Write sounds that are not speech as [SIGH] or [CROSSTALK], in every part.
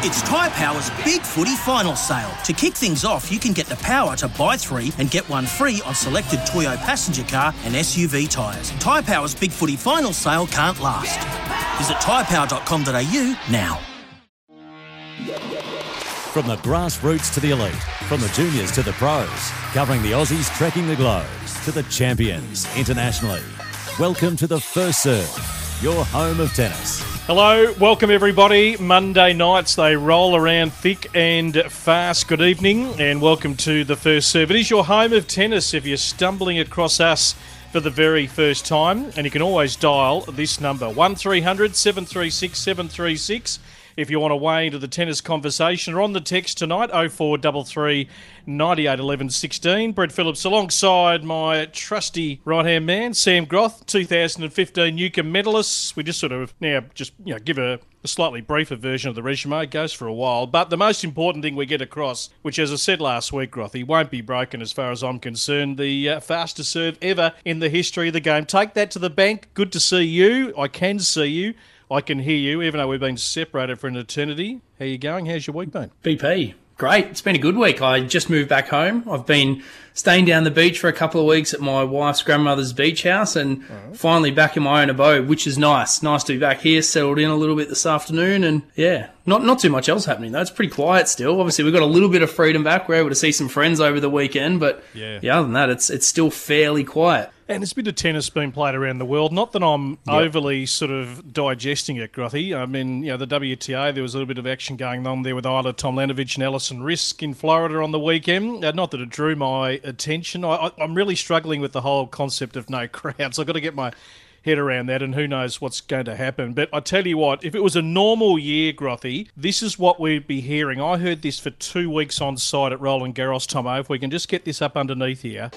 It's Tyre Power's Big Footy Final Sale. To kick things off, you can get the power to buy three and get one free on selected Toyo passenger car and SUV tyres. Tyre Power's Big Footy Final Sale can't last. Visit tyrepower.com.au now. From the grassroots to the elite, from the juniors to the pros, covering the Aussies trekking the globes to the champions internationally. Welcome to the First Serve, your home of tennis. Hello, welcome everybody. Monday nights they roll around thick and fast. Good evening and welcome to the first serve. It is your home of tennis if you're stumbling across us for the very first time, and you can always dial this number 1300 736 736 if you want to weigh into the tennis conversation or on the text tonight 0433 98 11 16. Brett Phillips alongside my trusty right hand man, Sam Groth, 2015 Newcombe medalist. We just sort of now just you know give a, a slightly briefer version of the resume. It goes for a while. But the most important thing we get across, which as I said last week, Grothy, won't be broken as far as I'm concerned, the uh, fastest serve ever in the history of the game. Take that to the bank. Good to see you. I can see you. I can hear you, even though we've been separated for an eternity. How you going? How's your week been? BP. Great. It's been a good week. I just moved back home. I've been staying down the beach for a couple of weeks at my wife's grandmother's beach house and finally back in my own abode, which is nice. Nice to be back here, settled in a little bit this afternoon and yeah, not not too much else happening though. It's pretty quiet still. Obviously we've got a little bit of freedom back. We're able to see some friends over the weekend, but Yeah. yeah other than that, it's it's still fairly quiet. And there's a bit of tennis being played around the world. Not that I'm overly sort of digesting it, Grothy. I mean, you know, the WTA, there was a little bit of action going on there with Ajla Tomljanovic and Alison Riske in Florida on the weekend. Uh, not that it drew my attention. I, I'm really struggling with the whole concept of no [LAUGHS] crowds. I've got to get my head around that, and who knows what's going to happen. But I tell you what, if it was a normal year, Grothy, this is what we'd be hearing. I heard this for two weeks on site at Roland Garros, Tomo. If we can just get this up underneath here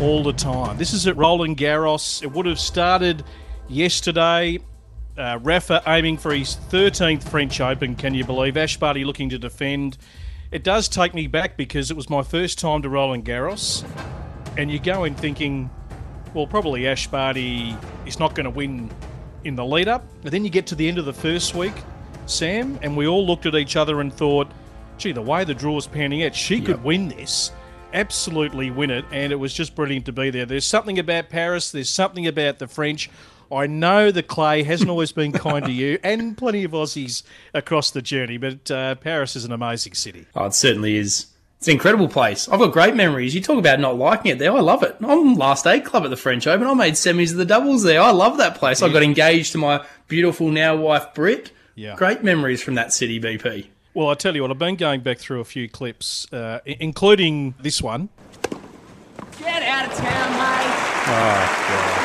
all the time. This is at Roland Garros. It would have started yesterday. Uh, Rafa aiming for his 13th French Open, can you believe? Ash Barty looking to defend. It does take me back because it was my first time to Roland Garros. And you go in thinking, well, probably Ash Barty is not going to win in the lead up. But then you get to the end of the first week, Sam, and we all looked at each other and thought, gee, the way the draw is panning out, she could win this. Absolutely win it. And it was just brilliant to be there. There's something about Paris, there's something about the French. I know the clay hasn't always been kind to you, [LAUGHS] and plenty of Aussies across the journey, but uh, Paris is an amazing city. Oh, it certainly is. It's an incredible place. I've got great memories. You talk about not liking it there. I love it. I'm last eight club at the French Open. I made semis of the doubles there. I love that place. I got engaged to my beautiful now wife Britt. Yeah. Great memories from that city, BP. Well, I tell you what, I've been going back through a few clips, uh, including this one. Get out of town, mate.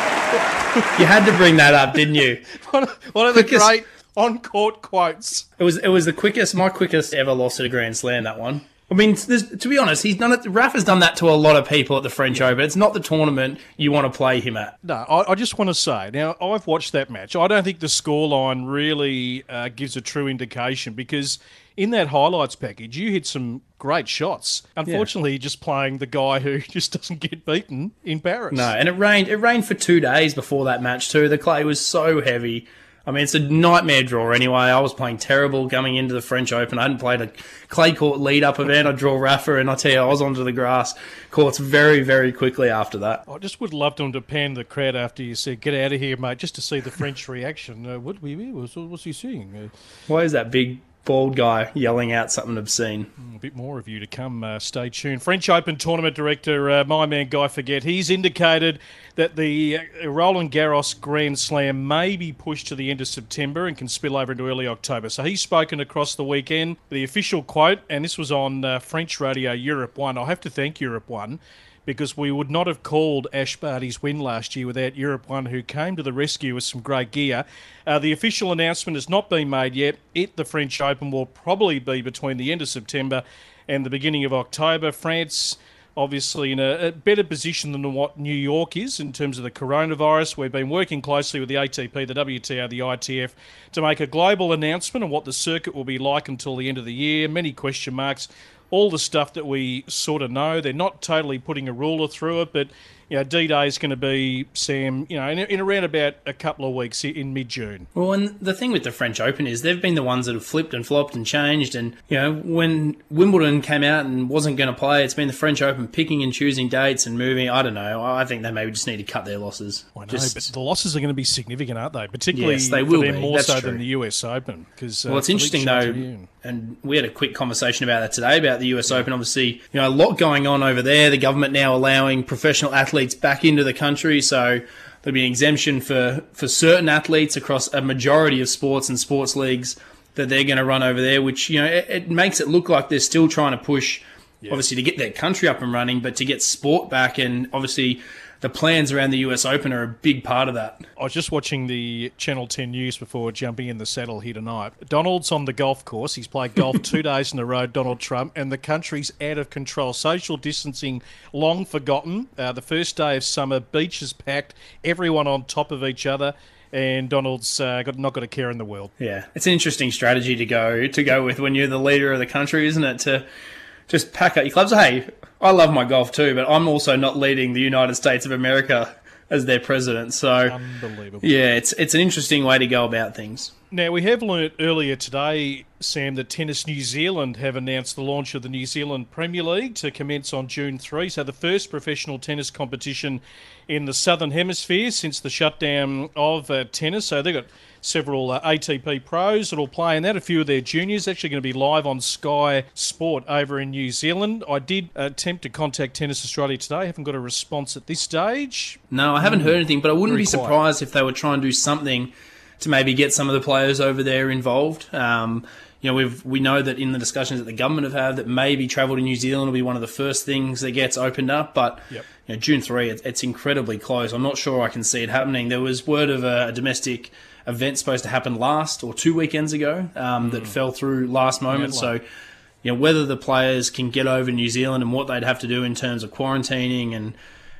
You had to bring that up, didn't you? [LAUGHS] One of- one of the Quickest- great on-court quotes. It was it was the quickest, my quickest ever loss at a Grand Slam. That one. I mean, to be honest, he's done it. Rafa's done that to a lot of people at the French Open. It's not the tournament you want to play him at. No, I, I just want to say now I've watched that match. I don't think the scoreline really uh, gives a true indication because in that highlights package you hit some great shots. Unfortunately, you're just playing the guy who [LAUGHS] just doesn't get beaten in Paris. No, and it rained. It rained for two days before that match too. The clay was so heavy. I mean, it's a nightmare draw anyway. I was playing terrible coming into the French Open. I hadn't played a clay court lead up event. I draw Rafa, and I tell you, I was onto the grass courts very, very quickly after that. I just would love to pan the crowd after you said "Get out of here, mate," just to see the French [LAUGHS] reaction. Uh, what we what's, what's he saying? Uh, Why is that big bald guy yelling out something obscene? A bit more of you to come. Uh, stay tuned. French Open tournament director, uh, my man Guy Forget, he's indicated that the uh, Roland Garros Grand Slam may be pushed to the end of September and can spill over into early October. So he's spoken across the weekend. The official quote, and this was on uh, French radio Europe One. I have to thank Europe One because we would not have called Ash Barty's win last year without Europe One, who came to the rescue with some great gear. Uh, the official announcement has not been made yet. It, the French Open, will probably be between the end of September and the beginning of October. France, obviously, in a, better position than what New York is in terms of the coronavirus. We've been working closely with the ATP, the WTA, the ITF to make a global announcement on what the circuit will be like until the end of the year. Many question marks all the stuff that we sort of know. They're not totally putting a ruler through it, but you know, D Day is going to be Sam. You know, in, in around about a couple of weeks in mid June. Well, and the thing with the French Open is they've been the ones that have flipped and flopped and changed. And you know, when Wimbledon came out and wasn't going to play, it's been the French Open picking and choosing dates and moving. I don't know. I think they maybe just need to cut their losses. I know, Just- but the losses are going to be significant, aren't they? Particularly Yes, they will be. more That's so true. than the US Open. Because uh, Well, it's interesting though, and we had a quick conversation about that today about the US Open. Obviously, you know, a lot going on over there. The government now allowing professional athletes back into the country, so there'll be an exemption for for certain athletes across a majority of sports and sports leagues that they're going to run over there. Which you know, it, it makes it look like they're still trying to push, obviously, to get their country up and running, but to get sport back, and obviously. The plans around the US Open are a big part of that. I was just watching the Channel 10 news before jumping in the saddle here tonight. Donald's on the golf course. He's played golf [LAUGHS] two days in a row, Donald Trump, and the country's out of control. Social distancing long forgotten. Uh, the first day of summer, beaches packed, everyone on top of each other, and Donald's uh, got, not got a care in the world. Yeah, it's an interesting strategy to go to go with when you're the leader of the country, isn't it? To just pack up your clubs. Hey, I love my golf too, but I'm also not leading the United States of America as their president. So Unbelievable. yeah, it's it's an interesting way to go about things. Now, we have learnt earlier today, Sam, that Tennis New Zealand have announced the launch of the New Zealand Premier League to commence on June 3. So, the first professional tennis competition in the Southern Hemisphere since the shutdown of uh, tennis. So, they've got several uh, ATP pros that'll play in that. A few of their juniors actually going to be live on Sky Sport over in New Zealand. I did attempt to contact Tennis Australia today. haven't got a response at this stage. No, I haven't heard anything, but I wouldn't Very be quiet. surprised if they were trying to do something to maybe get some of the players over there involved. Um, you know, we've we know that in the discussions that the government have had, that maybe travel to New Zealand will be one of the first things that gets opened up. But Yep. you know, June three, it, it's incredibly close. I'm not sure I can see it happening. There was word of a, a domestic event supposed to happen last or two weekends ago um, that fell through last moment. So you know whether the players can get over New Zealand and what they'd have to do in terms of quarantining and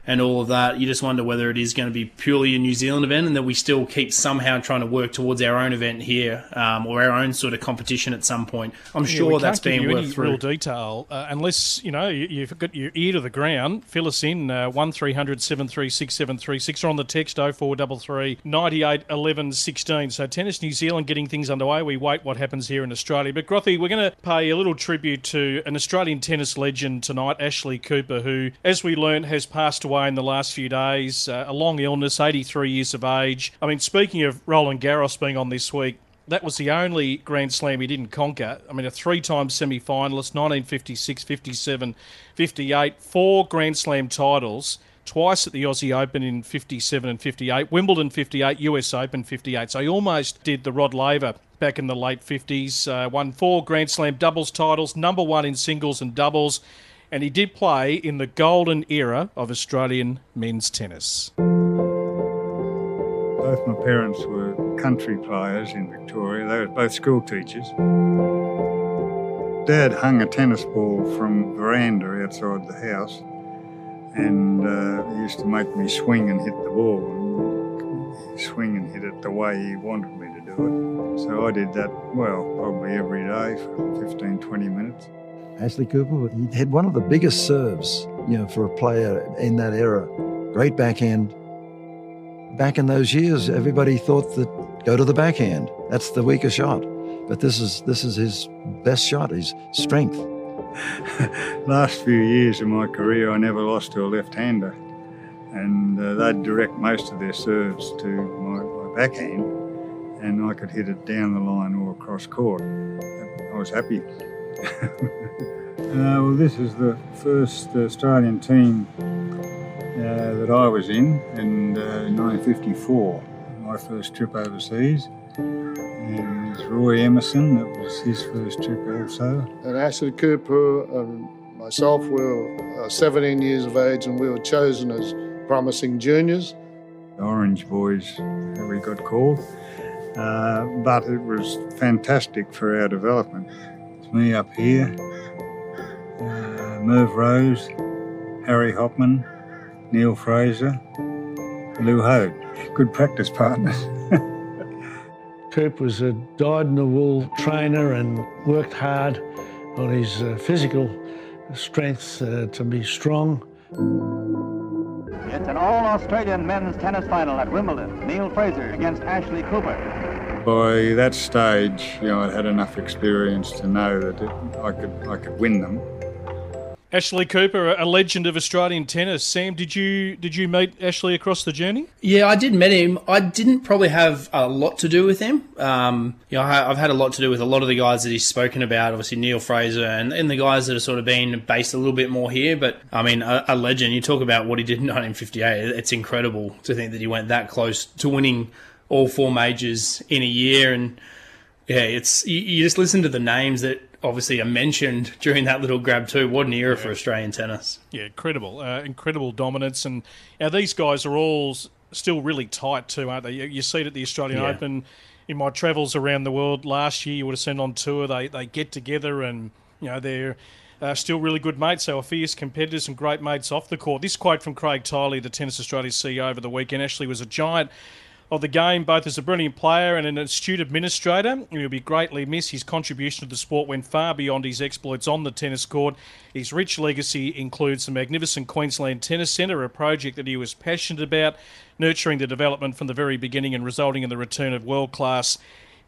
and all of that. You just wonder whether it is going to be purely a New Zealand event and that we still keep somehow trying to work towards our own event here um, or our own sort of competition at some point. I'm Yeah, sure that's being worked any through. real detail uh, unless you know you, you've got your ear to the ground. Fill us in uh, one 736 or on the text 0433 98 11 16. So Tennis New Zealand getting things underway. We wait what happens here in Australia. But Grothy, we're going to pay a little tribute to an Australian tennis legend tonight, Ashley Cooper, who, as we learned, has passed away in the last few days. Uh, a long illness, 83 years of age. I mean, speaking of Roland Garros being on this week. That was the only Grand Slam he didn't conquer. I mean, a three time semi finalist, 1956, 57, 58, four Grand Slam titles, twice at the Aussie Open in 57 and 58, Wimbledon 58, US Open 58. So he almost did the Rod Laver back in the late 50s. Uh, won four Grand Slam doubles titles, number one in singles and doubles. And he did play in the golden era of Australian men's tennis. Both my parents were country players in Victoria. They were both school teachers. Dad hung a tennis ball from veranda outside the house, and uh, he used to make me swing and hit the ball, and swing and hit it the way he wanted me to do it. So I did that, well, probably every day for 15, 20 minutes. Ashley Cooper, he had one of the biggest serves, you know, for a player in that era. Great backhand. Back in those years, everybody thought that go to the backhand. That's the weaker shot. But this is this is his best shot, his strength. [LAUGHS] Last few years of my career, I never lost to a left-hander, and uh, they'd direct most of their serves to my, my backhand, and I could hit it down the line or across court. I was happy. [LAUGHS] uh, well, this is the first Australian team uh, that I was in in uh, 1954. My first trip overseas. And it was Roy Emerson, that was his first trip also. and Ashley Cooper and myself were uh, 17 years of age and we were chosen as promising juniors. Orange Boys, we got called. Uh, but it was fantastic for our development. It's me up here, uh, Merv Rose, Harry Hopman, Neale Fraser, Lew Hoad. Good practice partners. [LAUGHS] Coop was a dyed in the wool trainer and worked hard on his uh, physical strength uh, to be strong. It's an all-Australian men's tennis final at Wimbledon. Neale Fraser against Ashley Cooper. By that stage, you know, I'd had enough experience to know that it, I could I could win them. Ashley Cooper, a legend of Australian tennis. Sam, did you did you meet Ashley across the journey? Yeah, I did meet him. I didn't probably have a lot to do with him. Um, you know, I've had a lot to do with a lot of the guys that he's spoken about. Obviously, Neale Fraser and, and the guys that have sort of been based a little bit more here. But I mean, a, a legend. You talk about what he did in 1958. It's incredible to think that he went that close to winning all four majors in a year. And yeah, it's you, you just listen to the names that obviously are mentioned [LAUGHS] during that little grab too. What an era yeah. for Australian tennis! Yeah, incredible, uh, incredible dominance, and now these guys are all still really tight too, aren't they? You, you see it at the Australian yeah. Open. In my travels around the world last year, you would have seen on tour they they get together and you know they're. Uh, still really good mates. They were fierce competitors and great mates off the court. This quote from Craig Tiley, the Tennis Australia CEO over the weekend, Ashley was a giant of the game, both as a brilliant player and an astute administrator. He will be greatly missed. His contribution to the sport went far beyond his exploits on the tennis court. His rich legacy includes the magnificent Queensland Tennis Centre, a project that he was passionate about, nurturing the development from the very beginning and resulting in the return of world class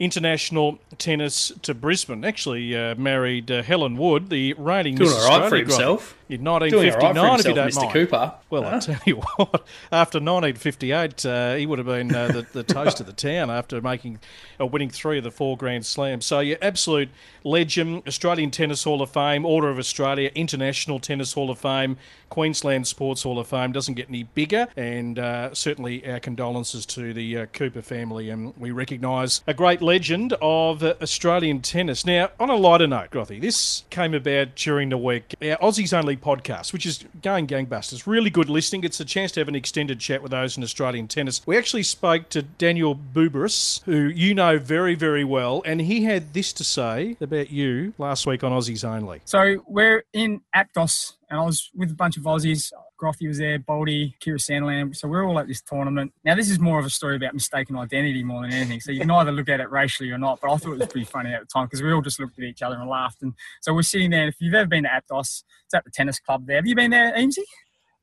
international tennis to Brisbane. Ashley, uh, married uh, Helen Wood, the reigning Doing Miss all right for himself. In 1959, right if you don't Mr. mind. Cooper. Well, huh? I tell you [LAUGHS] what, after 1958, uh, he would have been uh, the, the toast of the town after making, uh, winning three of the four Grand Slams. So, yeah, absolute legend, Australian Tennis Hall of Fame, Order of Australia, International Tennis Hall of Fame, Queensland Sports Hall of Fame. Doesn't get any bigger, and uh, certainly our condolences to the uh, Cooper family, and we recognise a great legend of uh, Australian tennis. Now, on a lighter note, Grothy, this came about during the week. Our Aussies Only podcast, which is going gangbusters. Really good listening. It's a chance to have an extended chat with those in Australian tennis. We actually spoke to Daniel Berberis, who you know very, very well, and he had this to say about you last week on Aussies Only. So we're in Aptos, and I was with a bunch of Aussies. Grothy was there, Baldy, Kira Sandland. So we're all at this tournament. Now, this is more of a story about mistaken identity more than anything. So you can [LAUGHS] either look at it racially or not. But I thought it was pretty funny at the time because we all just looked at each other and laughed. And so we're sitting there. And If you've ever been to Aptos, it's at the tennis club there. Have you been there, Eamesy?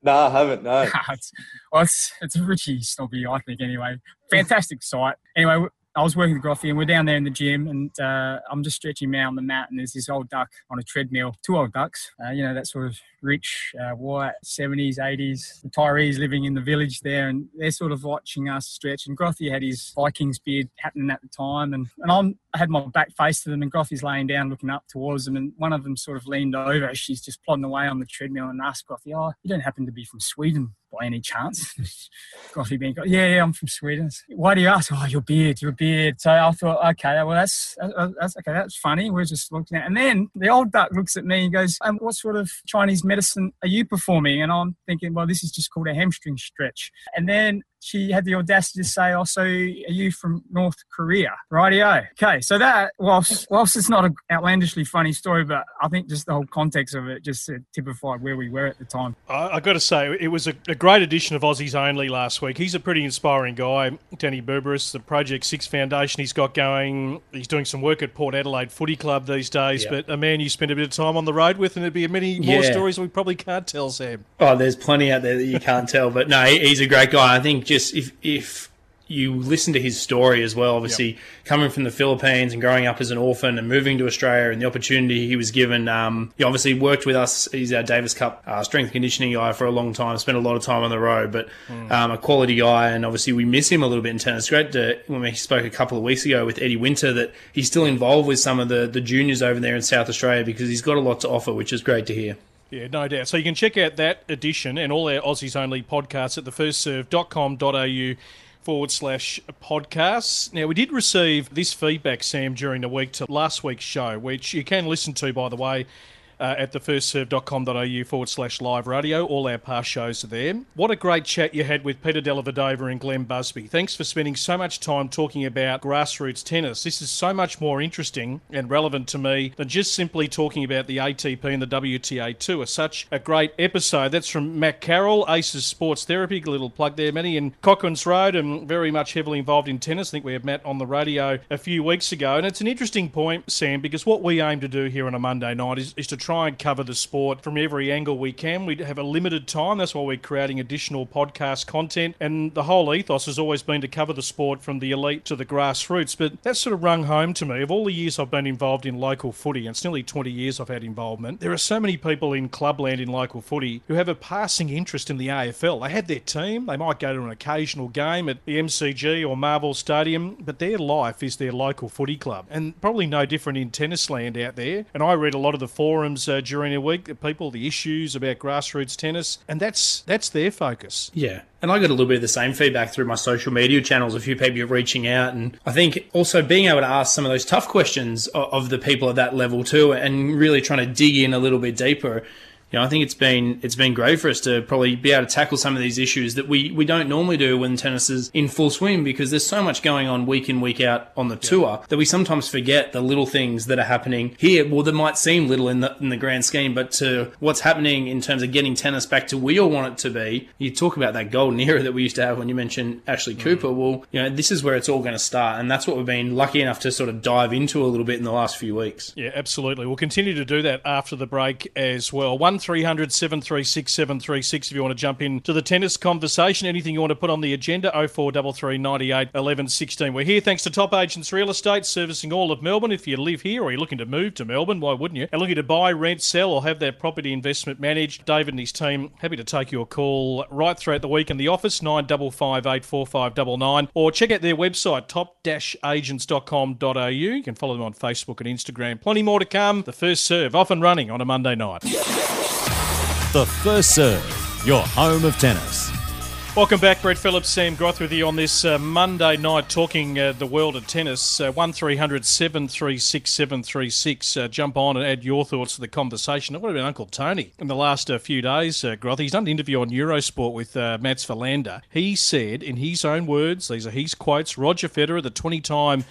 No, I haven't. No. [LAUGHS] it's, well, it's it's a Richie snobby, I think. Anyway, fantastic site. Anyway, I was working with Grothy and we're down there in the gym and uh, I'm just stretching out on the mat and there's this old duck on a treadmill, two old ducks, uh, you know, that sort of rich, uh, white, 70s, 80s, retirees living in the village there and they're sort of watching us stretch and Grothy had his Vikings beard happening at the time and, and I'm, I had my back face to them and Grothy's laying down looking up towards them and one of them sort of leaned over. She's just plodding away on the treadmill and asked Grothy, oh, you don't happen to be from Sweden? by any chance? [LAUGHS] Grothy being, yeah, yeah, I'm from Sweden. Why do you ask? Oh, your beard, your beard. So I thought, okay, well, that's, that's okay, that's funny. We're just looking at And then the old duck looks at me and goes, um, what sort of Chinese medicine are you performing? And I'm thinking, well, this is just called a hamstring stretch. And then she had the audacity to say, "Also, oh, are you from North Korea?" Rightio. Okay, so that whilst whilst it's not an outlandishly funny story, but I think just the whole context of it just uh, typified where we were at the time. I, I got to say, it was a, a, great edition of Aussies Only last week. He's a pretty inspiring guy, Danny Berberis, the Project Six Foundation he's got going. He's doing some work at Port Adelaide Footy Club these days, yeah. but a man you spend a bit of time on the road with, and there'd be many more yeah. stories we probably can't tell, Sam. Oh, there's plenty out there that you can't tell, but no, he's a great guy. I think just if if you listen to his story as well, obviously yep. coming from the Philippines and growing up as an orphan and moving to Australia and the opportunity he was given. Um, he obviously worked with us. He's our Davis Cup uh, strength conditioning guy for a long time, spent a lot of time on the road, but mm. um, a quality guy. And obviously we miss him a little bit in tennis. Great to, when we spoke a couple of weeks ago with Eddie Winter that he's still involved with some of the, the juniors over there in South Australia because he's got a lot to offer, which is great to hear. Yeah, no doubt. So you can check out that edition and all our Aussies only podcasts at thefirstserve.com.au forward slash podcasts. Now, we did receive this feedback, Sam, during the week to last week's show, which you can listen to, by the way, uh, at thefirstserve.com.au forward slash live radio. All our past shows are there. What a great chat you had with Peter Dellavedova and Glenn Busby. Thanks for spending so much time talking about grassroots tennis. This is so much more interesting and relevant to me than just simply talking about the ATP and the WTA Tour. Such a great episode. That's from Matt Carroll, Aces Sports Therapy. Little plug there, Manny, in Cochrane's Road and very much heavily involved in tennis. I think we had Matt on the radio a few weeks ago. And it's an interesting point, Sam, because what we aim to do here on a Monday night is, is to try and cover the sport from every angle we can. We have a limited time. That's why we're creating additional podcast content. And the whole ethos has always been to cover the sport from the elite to the grassroots. But that sort of rung home to me. Of all the years I've been involved in local footy, and it's nearly 20 years I've had involvement, there are so many people in clubland in local footy who have a passing interest in the AFL. They have their team, they might go to an occasional game at the MCG or Marvel Stadium, but their life is their local footy club. And probably no different in tennis land out there. And I read a lot of the forums uh, during the week, the people, the issues about grassroots tennis, and that's that's their focus. Yeah. And I got a little bit of the same feedback through my social media channels. A few people reaching out, and I think also being able to ask some of those tough questions of the people at that level too, and really trying to dig in a little bit deeper you know, I think it's been it's been great for us to probably be able to tackle some of these issues that we, we don't normally do when tennis is in full swing because there's so much going on week in week out on the yeah. tour that we sometimes forget the little things that are happening here. Well, that might seem little in the in the grand scheme, but to what's happening in terms of getting tennis back to where you want it to be. You talk about that golden era that we used to have when you mentioned Ashley mm. Cooper. Well, you know, this is where it's all going to start, and that's what we've been lucky enough to sort of dive into a little bit in the last few weeks. Yeah, absolutely. We'll continue to do that after the break as well. One three hundred seven 736 736 if you want to jump in to the tennis conversation. Anything you want to put on the agenda, 0433 98 11 16. We're here thanks to Top Agents Real Estate, servicing all of Melbourne. If you live here or you're looking to move to Melbourne, why wouldn't you? And looking to buy, rent, sell, or have their property investment managed, David and his team happy to take your call right throughout the week in the office, 95584599, or check out their website, top-agents.com.au. You can follow them on Facebook and Instagram. Plenty more to come. The first serve off and running on a Monday night. The First Serve, your home of tennis. Welcome back, Brett Phillips, Sam Groth with you on this uh, Monday night talking uh, the world of tennis. Uh, 1300 736 736. Uh, jump on and add your thoughts to the conversation. What about Uncle Tony in the last uh, few days, Groth? He's done an interview on Eurosport with Mats Wilander. He said, in his own words, these are his quotes Roger Federer, the 20 time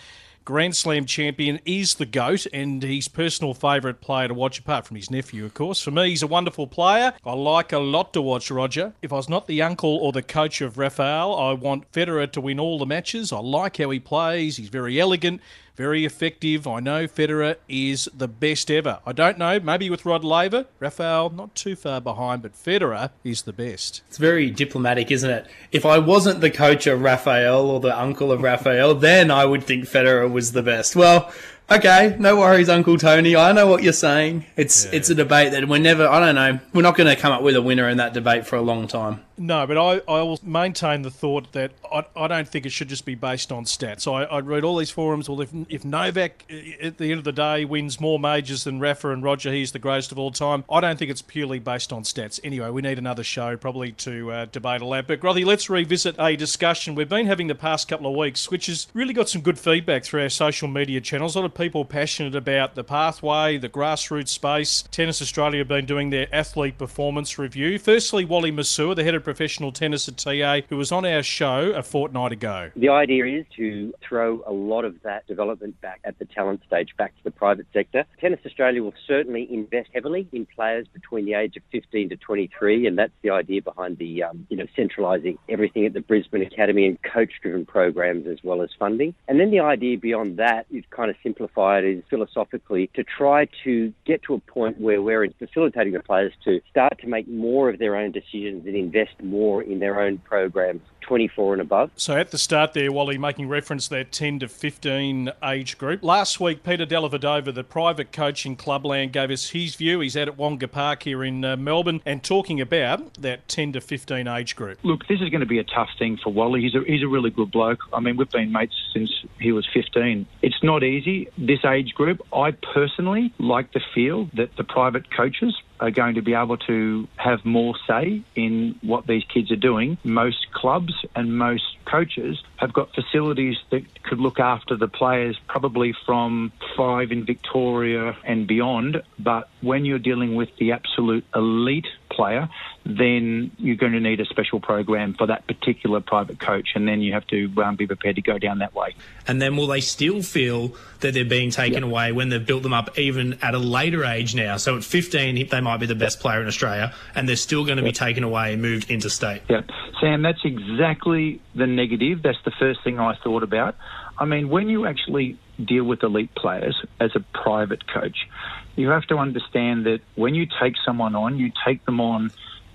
Grand Slam champion, is the GOAT and his personal favourite player to watch, apart from his nephew, of course. For me, he's a wonderful player. I like a lot to watch Roger. If I was not the uncle or the coach of Rafael, I want Federer to win all the matches. I like how he plays. He's very elegant very effective. I know Federer is the best ever. I don't know, maybe with Rod Laver, Rafael not too far behind, but Federer is the best. It's very diplomatic, isn't it? If I wasn't the coach of Rafael or the uncle of Rafael, then I would think Federer was the best. Well, Okay, no worries, Uncle Tony. I know what you're saying. It's yeah. it's a debate that we're never. I don't know. We're not going to come up with a winner in that debate for a long time. No, but I, I will maintain the thought that I, I don't think it should just be based on stats. I, I read all these forums. Well, if, if Novak at the end of the day wins more majors than Rafa and Roger, he's the greatest of all time. I don't think it's purely based on stats. Anyway, we need another show probably to uh, debate all that. But Grothy, let's revisit a discussion we've been having the past couple of weeks, which has really got some good feedback through our social media channels. A lot of people passionate about the pathway, the grassroots space. Tennis Australia have been doing their athlete performance review. Firstly, Wally Masur, the head of professional tennis at TA, who was on our show a fortnight ago. The idea is to throw a lot of that development back at the talent stage, back to the private sector. Tennis Australia will certainly invest heavily in players between the age of 15 to 23, and that's the idea behind the, um, you know, centralising everything at the Brisbane Academy and coach-driven programs as well as funding. And then the idea beyond that is kind of simplified is philosophically to try to get to a point where we're facilitating the players to start to make more of their own decisions and invest more more in their own programs 24 and above. So at the start there, Wally, making reference to that 10 to 15 age group. Last week, Peter Dellavedova, the private coach in Clubland, gave us his view. He's out at Wonga Park here in uh, Melbourne and talking about that 10 to 15 age group. Look, this is going to be a tough thing for Wally. He's a, he's a really good bloke. I mean, we've been mates since he was 15. It's not easy, this age group. I personally like the feel that the private coaches are going to be able to have more say in what these kids are doing. Most clubs and most coaches have got facilities that could look after the players probably from five in Victoria and beyond. But when you're dealing with the absolute elite player, then you're going to need a special program for that particular private coach, and then you have to um, be prepared to go down that way. And then will they still feel that they're being taken yep. away when they've built them up even at a later age now? So at 15, they might be the best player in Australia, and they're still going to yep. be taken away and moved interstate. Yeah, Sam, that's exactly the negative. That's the first thing I thought about. I mean, when you actually deal with elite players as a private coach. You have to understand that when you take someone on, you take them on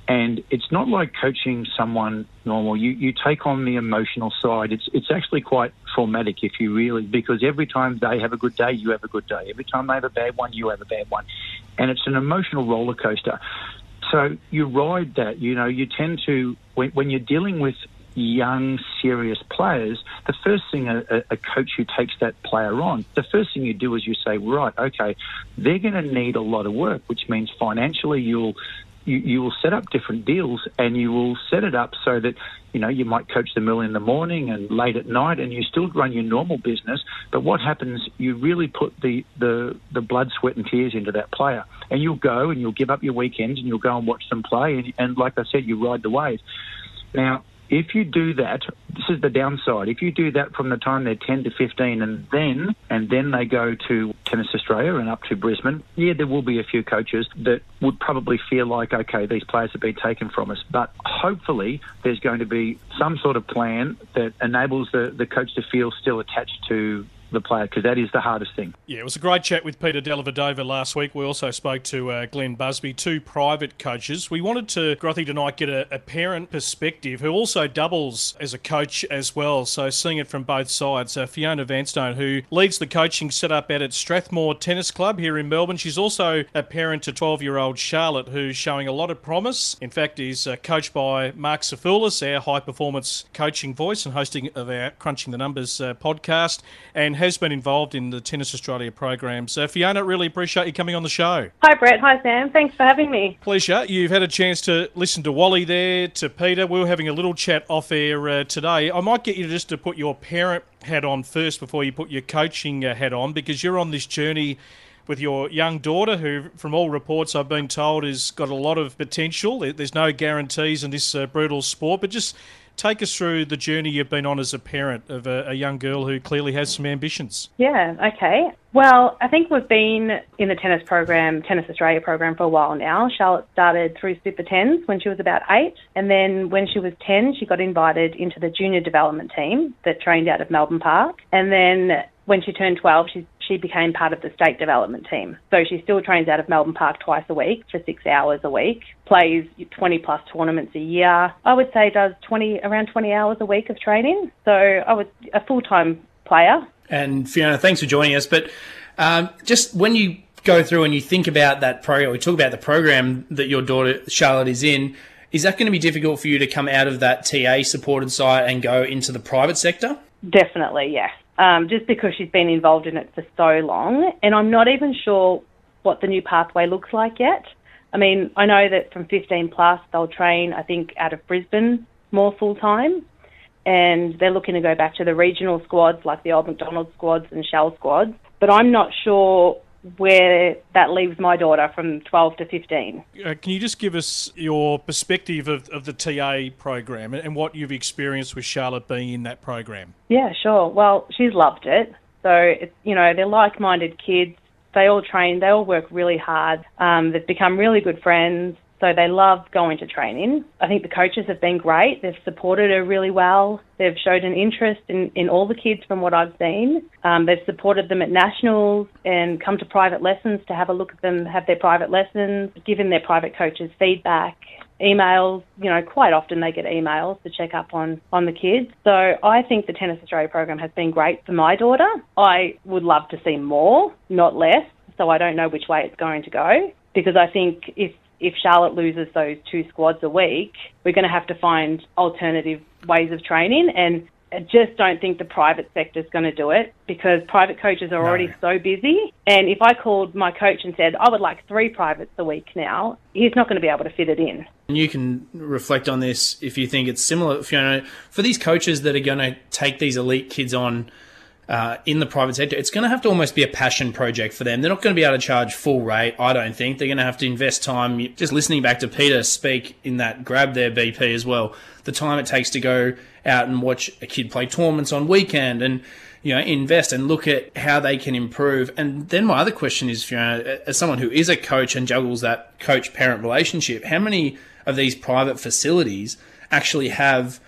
and it's not like coaching someone normal. You you take on the emotional side. It's it's actually quite traumatic if you really because every time they have a good day, you have a good day. Every time they have a bad one, you have a bad one, and it's an emotional roller coaster. So you ride that. You know, you tend to when, when you're dealing with young, serious players, the first thing a, a, coach who takes that player on, the first thing you do is you say, right, okay, they're going to need a lot of work, which means financially you'll you, you will set up different deals and you will set it up so that you know you might coach them early in the morning and late at night and you still run your normal business. But what happens you really put the the the blood sweat and tears into that player. And you'll go and you'll give up your weekends and you'll go and watch them play. And, and like i said you ride the wave. Now if you do that, this is the downside. If you do that from the time they're 10 to 15 and then and then they go to Tennis Australia and up to Brisbane, yeah, there will be a few coaches that would probably feel like, okay, these players have been taken from us. But hopefully there's going to be some sort of plan that enables the, the coach to feel still attached to the player because that is the hardest thing. Yeah, it was a great chat with Peter Dellavedova last week. We also spoke to uh, Glenn Busby, two private coaches. We wanted to, Grothy, tonight get a, a, parent perspective who also doubles as a coach as well. So seeing it from both sides. Uh, Fiona Vanstone, who leads the coaching setup out at Strathmore Tennis Club here in Melbourne. She's also a parent to 12 year old Charlotte, who's showing a lot of promise. In fact, is uh, coached by Mark Safoulis, our high performance coaching voice and hosting of our Crunching the Numbers uh, podcast. And has been involved in the Tennis Australia programs. Uh, Fiona, really appreciate you coming on the show. Hi, Brett. Hi, Sam. Thanks for having me. Pleasure. You've had a chance to listen to Wally there, to Peter. We were having a little chat off air uh, today. I might get you just to put your parent hat on first before you put your coaching uh, hat on because you're on this journey with your young daughter, who, from all reports I've been told, has got a lot of potential. There's no guarantees in this uh, brutal sport, but just take us through the journey you've been on as a parent of a, a, young girl who clearly has some ambitions. Yeah, okay. Well, I think we've been in the tennis program, Tennis Australia program, for a while now. Charlotte started through Super 10s when she was about eight, and then when she was 10, she got invited into the junior development team that trained out of Melbourne Park. And then when she turned 12, she, she became part of the state development team. So she still trains out of Melbourne Park twice a week for six hours a week, plays 20 plus tournaments a year. I would say does 20 around 20 hours a week of training. So I was a full time player. And Fiona, thanks for joining us. But um, just when you go through and you think about that program, we talk about the program that your daughter Charlotte is in. Is that going to be difficult for you to come out of that TA supported site and go into the private sector? Definitely, yes um, just because she's been involved in it for so long. And I'm not even sure what the new pathway looks like yet. I mean, I know that from 15 plus, they'll train, I think, out of Brisbane more full time. And they're looking to go back to the regional squads like the old McDonald's squads and Shell squads. But I'm not sure where that leaves my daughter from 12 to 15. Uh, can you just give us your perspective of, of the TA program and what you've experienced with Charlotte being in that program? Yeah, sure. Well, she's loved it. So, it's, you know, they're like minded kids. They all train, they all work really hard. Um, they've become really good friends. So they love going to training. I think the coaches have been great. They've supported her really well. They've showed an interest in, in all the kids from what I've seen. Um, they've supported them at nationals and come to private lessons to have a look at them, have their private lessons, given their private coaches feedback emails. You know, quite often they get emails to check up on on the kids. So I think the Tennis Australia program has been great for my daughter. I would love to see more, not less. So I don't know which way it's going to go because I think if if Charlotte loses those two squads a week, we're going to have to find alternative ways of training. And I just don't think the private sector is going to do it because private coaches are no. already so busy. And if I called my coach and said, I would like three privates a week now, he's not going to be able to fit it in. And you can reflect on this if you think it's similar, Fiona. For these coaches that are going to take these elite kids on uh, in the private sector, it's going to have to almost be a passion project for them. They're not going to be able to charge full rate, I don't think. They're going to have to invest time. Just listening back to Peter speak in that grab there, BP as well, the time it takes to go out and watch a kid play tournaments on weekend and you know invest and look at how they can improve. And then my other question is, know, as someone who is a coach and juggles that coach parent relationship, how many of these private facilities actually have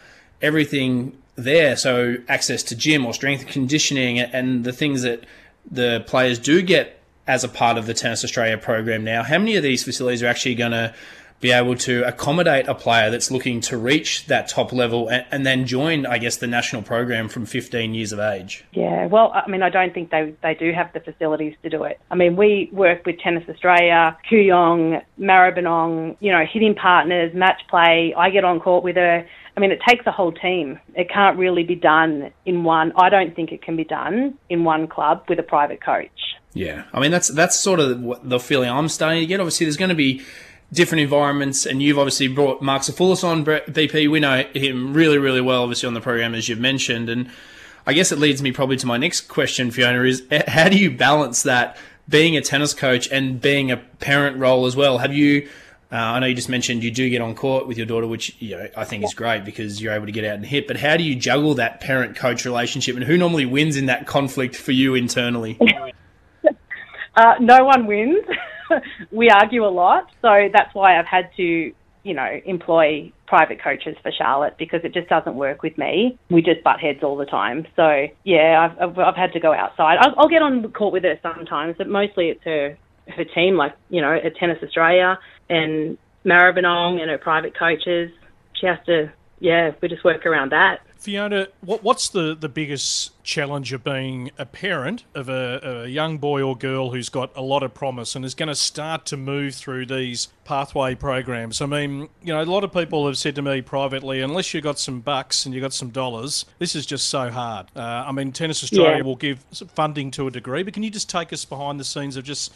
everything there. So access to gym or strength and conditioning and the things that the players do get as a part of the Tennis Australia program now. How many of these facilities are actually going to be able to accommodate a player that's looking to reach that top level and, and, then join, I guess, the national program from 15 years of age? Yeah, well, I mean, I don't think they, they do have the facilities to do it. I mean, we work with Tennis Australia, Kooyong, Maribyrnong, you know, hitting partners, match play. I get on court with her. I mean, it takes a whole team. It can't really be done in one. I don't think it can be done in one club with a private coach. Yeah, I mean that's that's sort of the feeling I'm starting to get. Obviously, there's going to be different environments, and you've obviously brought Mark Safoulis on, BP. We know him really, really well, obviously, on the program, as you've mentioned. And I guess it leads me probably to my next question, Fiona, is eh, how do you balance that being a tennis coach and being a parent role as well? Have you, uh, I know you just mentioned you do get on court with your daughter, which you know, I think is great because you're able to get out and hit, but how do you juggle that parent coach relationship and who normally wins in that conflict for you internally? [LAUGHS] uh, no one wins. [LAUGHS] we argue a lot, so that's why I've had to, you know, employ private coaches for Charlotte because it just doesn't work with me. We just butt heads all the time. So yeah, I've I've, I've had to go outside. I'll, I'll get on court with her sometimes, but mostly it's her her team, like you know, at Tennis Australia and Maribyrnong and her private coaches. She has to, yeah, we just work around that. Fiona, what, what's the, the biggest challenge of being a parent of a, a, young boy or girl who's got a lot of promise and is going to start to move through these pathway programs? I mean, you know, a lot of people have said to me privately, unless you've got some bucks and you've got some dollars, this is just so hard. Uh, I mean, Tennis Australia yeah. will give funding to a degree, but can you just take us behind the scenes of just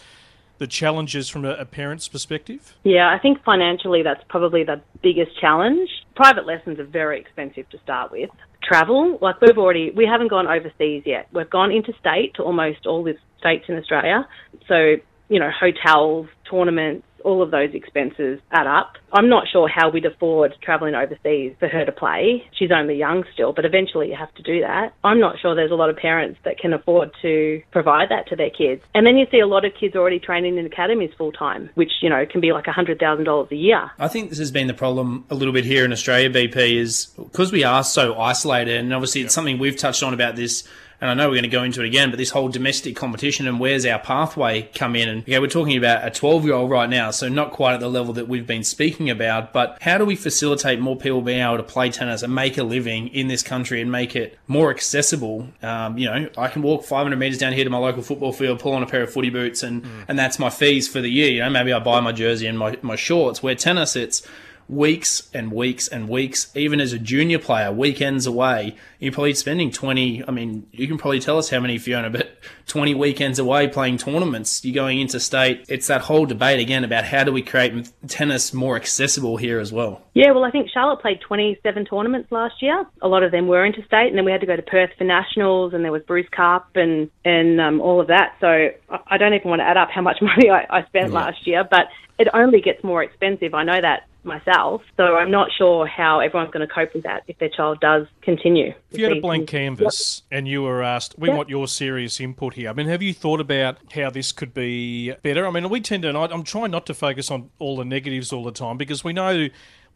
the challenges from a, parent's perspective? Yeah, I think financially that's probably the biggest challenge. Private lessons are very expensive to start with. Travel, like we've already, we haven't gone overseas yet. We've gone interstate to almost all the states in Australia. So, you know, hotels, tournaments, all of those expenses add up. I'm not sure how we'd afford travelling overseas for her to play. She's only young still, but eventually you have to do that. I'm not sure there's a lot of parents that can afford to provide that to their kids. And then you see a lot of kids already training in academies full time, which, you know, can be like $100,000 a year. I think this has been the problem a little bit here in Australia, BP, is because we are so isolated, and obviously it's something we've touched on about this and I know we're going to go into it again, but this whole domestic competition and where's our pathway come in? And okay, we're talking about a 12 year old right now, so not quite at the level that we've been speaking about, but how do we facilitate more people being able to play tennis and make a living in this country and make it more accessible? Um, you know, I can walk 500 meters down here to my local football field, pull on a pair of footy boots, and, mm. and that's my fees for the year. You know, maybe I buy my jersey and my, my shorts. Where tennis, it's weeks and weeks and weeks, even as a junior player, weekends away. You're probably spending 20, I mean, you can probably tell us how many, Fiona, but [LAUGHS] 20 weekends away playing tournaments. You're going interstate. It's that whole debate again about how do we create tennis more accessible here as well. Yeah, well, I think Charlotte played 27 tournaments last year. A lot of them were interstate, and then we had to go to Perth for nationals, and there was Bruce Cup and, and um, all of that. So I don't even want to add up how much [LAUGHS] money I, I spent yeah. last year, but it only gets more expensive. I know that myself. So I'm not sure how everyone's going to cope with that if their child does continue. If you had a blank canvas yep. and you were asked, we yep. want your serious input here. I mean, have you thought about how this could be better? I mean, we tend to, I'm trying not to focus on all the negatives all the time because we know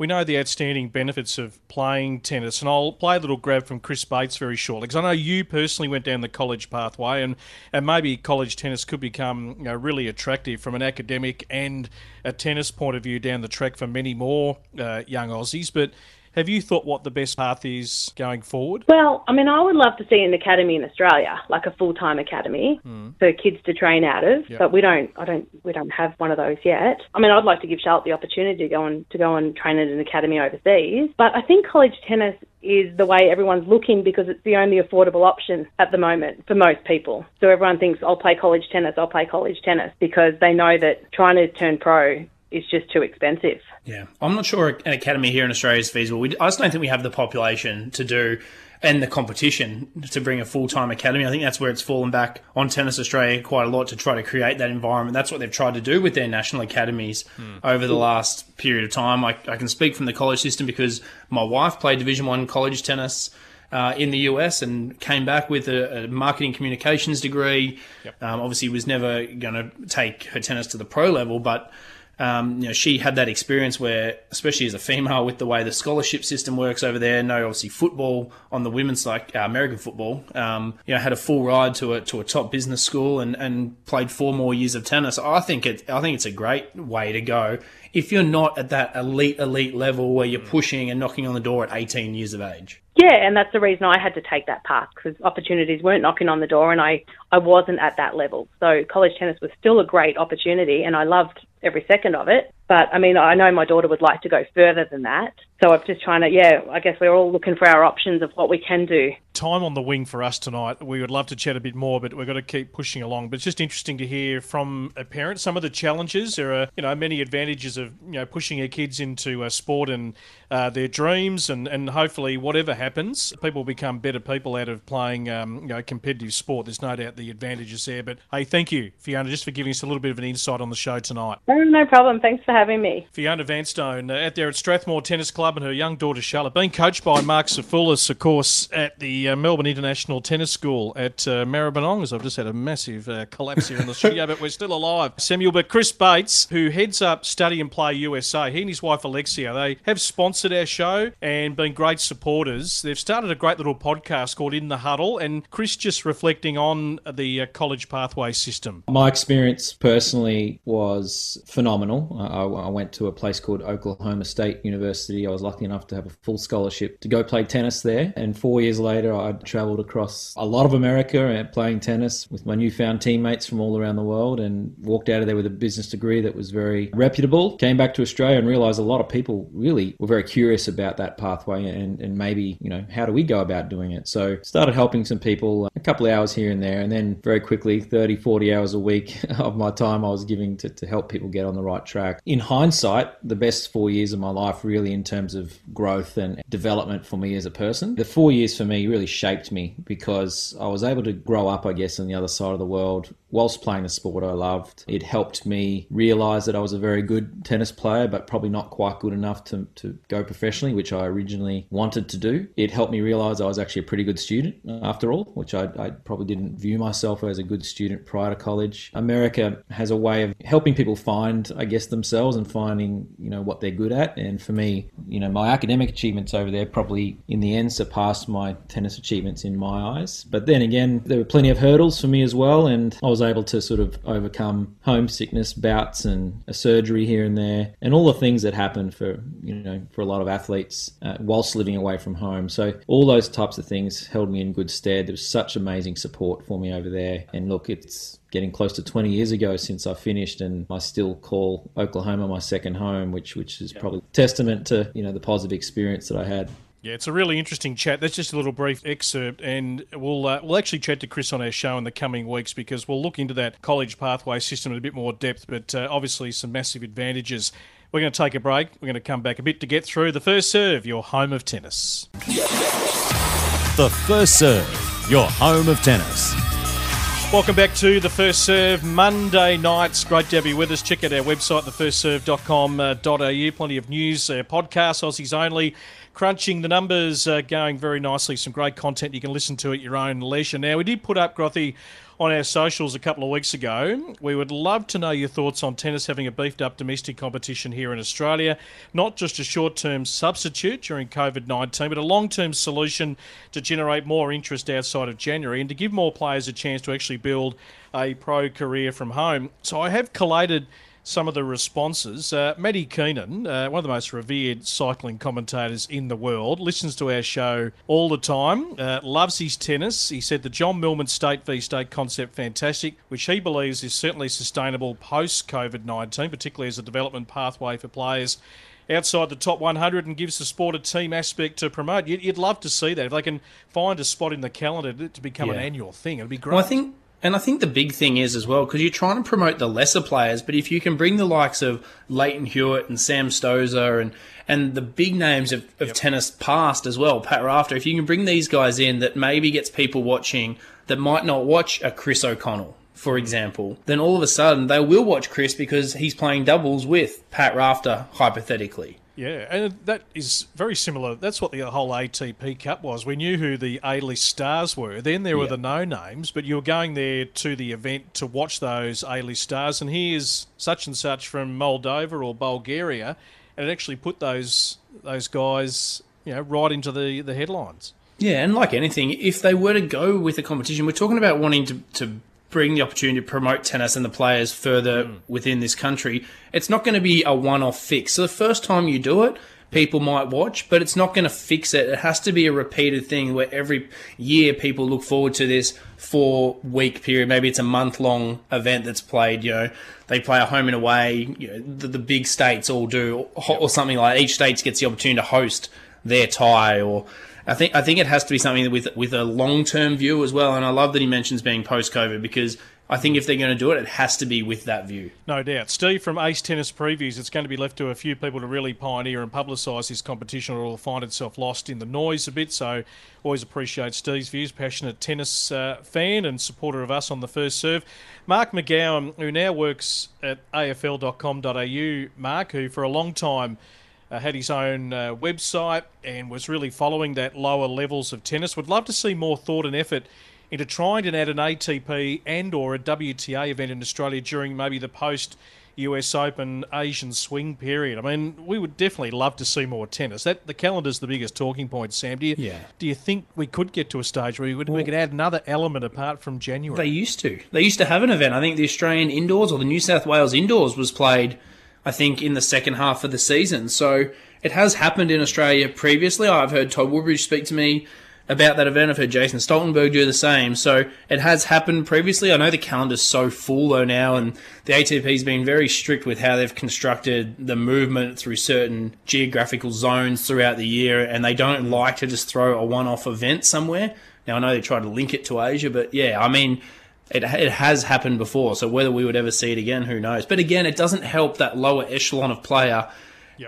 we know the outstanding benefits of playing tennis, and I'll play a little grab from Chris Bates very shortly because I know you personally went down the college pathway, and, and maybe college tennis could become you know, really attractive from an academic and a tennis point of view down the track for many more uh, young Aussies. But have you thought what the best path is going forward? Well, I mean, I would love to see an academy in Australia, like a full time academy mm. for kids to train out of. Yep. But we don't, I don't, we don't have one of those yet. I mean, I'd like to give Charlotte the opportunity to go and to go and train at an academy overseas. But I think college tennis is the way everyone's looking because it's the only affordable option at the moment for most people. So everyone thinks, I'll play college tennis, I'll play college tennis because they know that trying to turn pro is just too expensive. Yeah, I'm not sure an academy here in Australia is feasible. We, I just don't think we have the population to do and the competition to bring a full time academy. I think that's where it's fallen back on Tennis Australia quite a lot to try to create that environment. That's what they've tried to do with their national academies mm. over the last period of time. I, I, can speak from the college system because my wife played Division One college tennis. Uh, in the US and came back with a, a marketing communications degree. Yep. Um, obviously, was never going to take her tennis to the pro level, but um, you know, she had that experience where, especially as a female, with the way the scholarship system works over there, no, obviously football on the women's like uh, American football, um, you know, had a full ride to a to a top business school and, and played four more years of tennis. I think it, I think it's a great way to go if you're not at that elite elite level where you're pushing and knocking on the door at 18 years of age. Yeah, and that's the reason I had to take that path because opportunities weren't knocking on the door, and I I wasn't at that level. So college tennis was still a great opportunity, and I loved every second of it. But I mean, I know my daughter would like to go further than that. So I'm just trying to, yeah, I guess we're all looking for our options of what we can do. Time on the wing for us tonight. We would love to chat a bit more, but we've got to keep pushing along. But it's just interesting to hear from a parent some of the challenges. There are, you know, many advantages of, you know, pushing your kids into a sport and uh, their dreams, and, and hopefully whatever happens, people become better people out of playing, um, you know, competitive sport. There's no doubt the advantages there. But hey, thank you, Fiona, just for giving us a little bit of an insight on the show tonight. Oh, no problem. Thanks for having me. Fiona Vanstone uh, out there at Strathmore Tennis Club and her young daughter Charlotte, being coached by Mark Safoulis, of course, at the uh, Melbourne International Tennis School at uh, Maribyrnong. As I've just had a massive uh, collapse here in the studio, but we're still alive. Samuel, but Chris Bates, who heads up Study and Play USA, he and his wife Alexia, they have sponsored our show and been great supporters. They've started a great little podcast called In the Huddle, and Chris just reflecting on the uh, college pathway system. My experience personally was phenomenal. I, I went to a place called Oklahoma State University. I was lucky enough to have a full scholarship to go play tennis there. And four years later, I traveled across a lot of America and playing tennis with my newfound teammates from all around the world and walked out of there with a business degree that was very reputable. Came back to Australia and realized a lot of people really were very curious about that pathway and, and maybe, you know, how do we go about doing it? So started helping some people couple of hours here and there. And then very quickly, 30, 40 hours a week [LAUGHS] of my time I was giving to, to help people get on the right track. In hindsight, the best four years of my life, really, in terms of growth and development for me as a person. The four years for me really shaped me because I was able to grow up, I guess, on the other side of the world whilst playing the sport I loved. It helped me realize that I was a very good tennis player, but probably not quite good enough to, to go professionally, which I originally wanted to do. It helped me realize I was actually a pretty good student after all, which I, I probably didn't view myself as a good student prior to college. America has a way of helping people find, I guess, themselves and finding, you know, what they're good at. And for me, you know, my academic achievements over there probably in the end surpassed my tennis achievements in my eyes. But then again, there were plenty of hurdles for me as well, and I was able to sort of overcome homesickness bouts and a surgery here and there, and all the things that happen for you know for a lot of athletes uh, whilst living away from home. So all those types of things held me in good stead. There was such amazing support for me over there, and look, it's getting close to 20 years ago since I finished, and I still call Oklahoma my second home, which which is probably testament to you know the positive experience that I had. Yeah, it's a really interesting chat. That's just a little brief excerpt, and we'll uh, we'll actually chat to Chris on our show in the coming weeks because we'll look into that college pathway system in a bit more depth. But uh, obviously, some massive advantages. We're going to take a break. We're going to come back a bit to get through the first serve, your home of tennis. The first serve, your home of tennis. Welcome back to the First Serve Monday nights. Great to have you with us. Check out our website, thefirstserve.com.au. Plenty of news, uh, podcasts, Aussies only, crunching the numbers, uh, going very nicely. Some great content you can listen to at your own leisure. Now, we did put up, Grothy, on our socials a couple of weeks ago. We would love to know your thoughts on tennis having a beefed up domestic competition here in Australia. Not just a short term substitute during COVID 19, but a long term solution to generate more interest outside of January and to give more players a chance to actually build a pro career from home. So I have collated some of the responses. Uh, Matty Keenan, uh, one of the most revered cycling commentators in the world, listens to our show all the time, uh, loves his tennis. He said the John Millman state v state concept fantastic, which he believes is certainly sustainable post COVID 19, particularly as a development pathway for players outside the top 100 and gives the sport a team aspect to promote. You'd, you'd love to see that. If they can find a spot in the calendar to become Yeah. an annual thing, it'd be great. Well, I think, and I think the big thing is as well because you're trying to promote the lesser players, but if you can bring the likes of Lleyton Hewitt and Sam Stosur and and the big names of, of tennis past as well, Pat Rafter, if you can bring these guys in that maybe gets people watching that might not watch a Chris O'Connell. For example, then all of a sudden they will watch Chris because he's playing doubles with Pat Rafter, hypothetically. Yeah, and that is very similar. That's what the whole ATP Cup was. We knew who the A-list stars were. Then there were Yeah. the no-names, but you were going there to the event to watch those A-list stars. And here's such and such from Moldova or Bulgaria, and it actually put those those guys, you know, right into the the headlines. Yeah, and like anything, if they were to go with a competition, we're talking about wanting to, to bring the opportunity to promote tennis and the players further hmm. within this country. It's not going to be a one off fix. So the first time you do it, people might watch, but it's not going to fix it. It has to be a repeated thing where every year people look forward to this four week period. Maybe it's a month long event that's played, you know, they play a home and away, you know, the, the big states all do, or, or something like Each state gets the opportunity to host their tie or I think I think it has to be something with with a long term view as well. And I love that he mentions being post COVID because I think if they're going to do it, it has to be with that view. No doubt. Steve from Ace Tennis Previews, it's going to be left to a few people to really pioneer and publicise this competition or it'll find itself lost in the noise a bit. So always appreciate Steve's views, passionate tennis uh, fan and supporter of us on the first serve. Mark McGowan, who now works at afl.com.au, Mark, who for a long time uh, had his own uh, website and was really following that lower levels of tennis. Would love to see more thought and effort into trying to add an ATP and or a WTA event in Australia during maybe the post US Open Asian swing period. I mean, we would definitely love to see more tennis. That the calendar's the biggest talking point, Sam. Do you Yeah. do you think we could get to a stage where we, would, we could add another element apart from January? They used to. They used to have an event. I think the Australian indoors or the New South Wales indoors was played, I think, in the second half of the season. So it has happened in Australia previously. I've heard Todd Woodbridge speak to me about that event. I've heard Jason Stoltenberg do the same. So it has happened previously. I know the calendar's so full though now, and the ATP's been very strict with how they've constructed the movement through certain geographical zones throughout the year, and they don't like to just throw a one-off event somewhere. Now I know they try to link it to Asia, but yeah, I mean. It, it has happened before, so whether we would ever see it again, who knows? But again, it doesn't help that lower echelon of player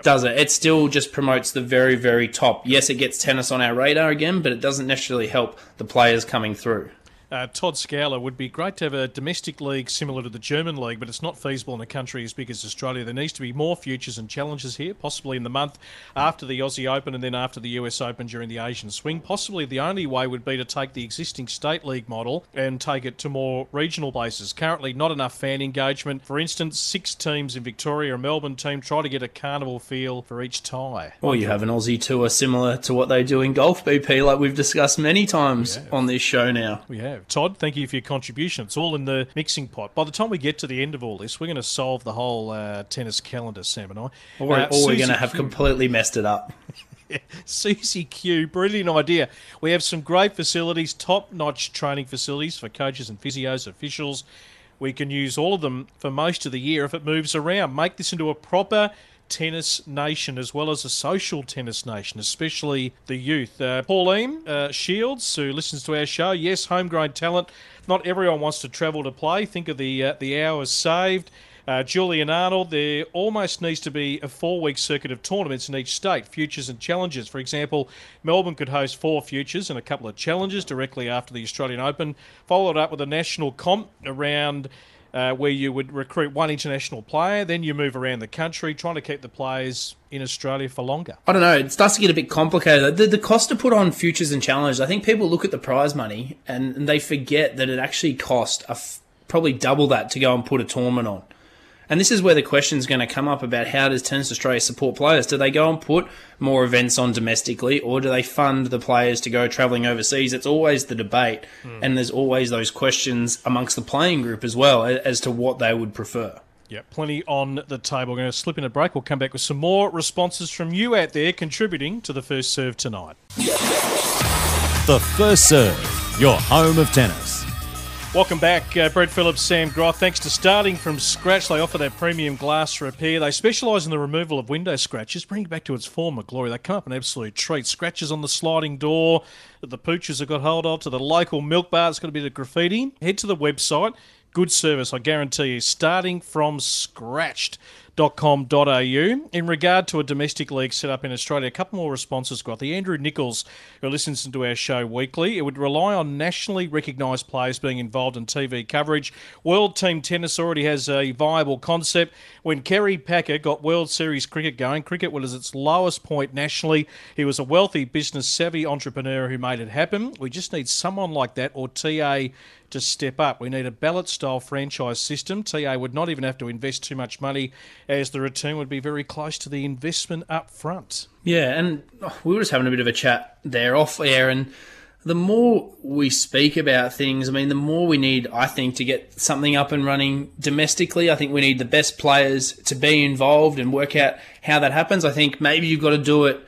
does it? It still just promotes the very, very top. Yes, it gets tennis on our radar again, but it doesn't necessarily help the players coming through. Uh, Todd Scowler would be great to have a domestic league similar to the German league, but it's not feasible in a country as big as Australia. There needs to be more futures and challenges here, possibly in the month after the Aussie Open and then after the US Open during the Asian swing. Possibly the only way would be to take the existing state league model and take it to more regional bases. Currently, not enough fan engagement. For instance, six teams in Victoria, a Melbourne team, try to get a carnival feel for each tie. Or you have an Aussie tour similar to what they do in golf, BP, like we've discussed many times on this show now. We have. Todd, thank you for your contribution. It's all in the mixing pot. By the time we get to the end of all this, we're going to solve the whole uh, tennis calendar, Sam and I. Or, Uh, or we're going to have Q- completely messed it up. [LAUGHS] CCQ, brilliant idea. We have some great facilities, top notch training facilities for coaches and physios, officials. We can use all of them for most of the year if it moves around. Make this into a proper tennis nation as well as a social tennis nation, especially the youth. Uh, Pauline uh, Shields, who listens to our show, yes, homegrown talent. Not everyone wants to travel to play. Think of the uh, the hours saved. Uh, Julian Arnold, there almost needs to be a four week circuit of tournaments in each state, futures and challenges. For example, Melbourne could host four futures and a couple of challenges directly after the Australian Open, followed up with a national comp around. Uh, where you would recruit one international player, then you move around the country trying to keep the players in Australia for longer. I don't know. It starts to get a bit complicated. The, the cost to put on futures and challenges, I think people look at the prize money and, and they forget that it actually cost a f- probably double that to go and put a tournament on. And this is where the question is going to come up about how does Tennis Australia support players? Do they go and put more events on domestically, or do they fund the players to go travelling overseas? It's always the debate, hmm. and there's always those questions amongst the playing group as well as to what they would prefer. Yeah, plenty on the table. We're going to slip in a break. We'll come back with some more responses from you out there contributing to the first serve tonight. The First Serve, your home of tennis. Welcome back, uh, Brett Phillips, Sam Groth. Thanks to Starting From Scratch, they offer their premium glass repair. They specialise in the removal of window scratches, bring it back to its former glory. They come up an absolute treat. Scratches on the sliding door that the poochers have got hold of, to the local milk bar that's got a bit of graffiti. Head to the website. Good service, I guarantee you. Starting from tennis.com.au. In regard to a domestic league set up in Australia, a couple more responses got. The Andrew Nichols, who listens to our show weekly, it would rely on nationally recognised players being involved in TV coverage. World Team Tennis already has a viable concept. When Kerry Packer got World Series cricket going, cricket was at its lowest point nationally. He was a wealthy, business savvy entrepreneur who made it happen. We just need someone like that or TA to step up. We need a ballot style franchise system. TA would not even have to invest too much money, as the return would be very close to the investment up front. Yeah, and oh, we were just having a bit of a chat there off air, and the more we speak about things, I mean, the more we need, I think, to get something up and running domestically. I think we need the best players to be involved and work out how that happens. I think maybe you've got to do it.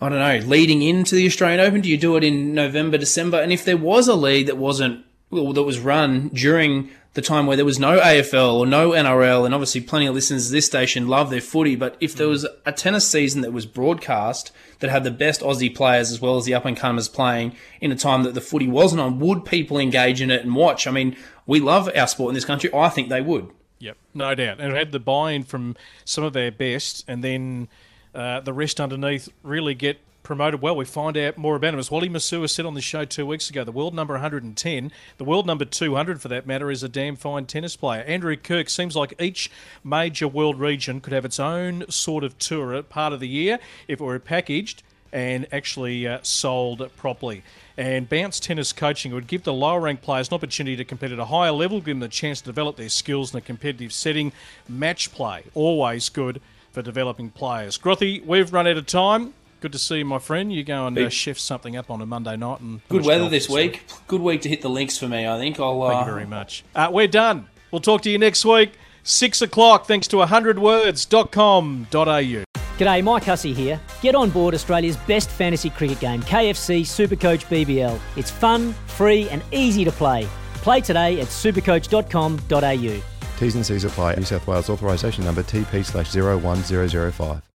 I don't know, leading into the Australian Open? Do you do it in November, December? And if there was a league that wasn't that was run during the time where there was no AFL or no NRL, and obviously plenty of listeners to this station love their footy. But if there was a tennis season that was broadcast that had the best Aussie players as well as the up and comers playing in a time that the footy wasn't on, would people engage in it and watch? I mean, we love our sport in this country. I think they would. Yep, no doubt. And it had the buy-in from some of our best, and then uh, the rest underneath really get promoted well. We find out more about him. As Wally Masur said on the show two weeks ago, the world number 110, the world number 200 for that matter, is a damn fine tennis player. Andrew Kirk seems like each major world region could have its own sort of tour at part of the year if it were packaged and actually uh, sold properly. And bounce tennis coaching would give the lower ranked players an opportunity to compete at a higher level, give them the chance to develop their skills in a competitive setting. Match play, always good for developing players. Grothy, we've run out of time. Good to see you, my friend. You go and uh, chef something up on a Monday night and good weather this week. Good week to hit the links for me. I think. I'll. Uh... Thank you very much. Uh, we're done. We'll talk to you next week, six o'clock. Thanks to 100words.com.au. G'day, Mike Hussey here. Get on board Australia's best fantasy cricket game, KFC Supercoach BBL. It's fun, free, and easy to play. Play today at supercoach.com.au. T's and C's apply. New South Wales authorisation number TP slash 01005.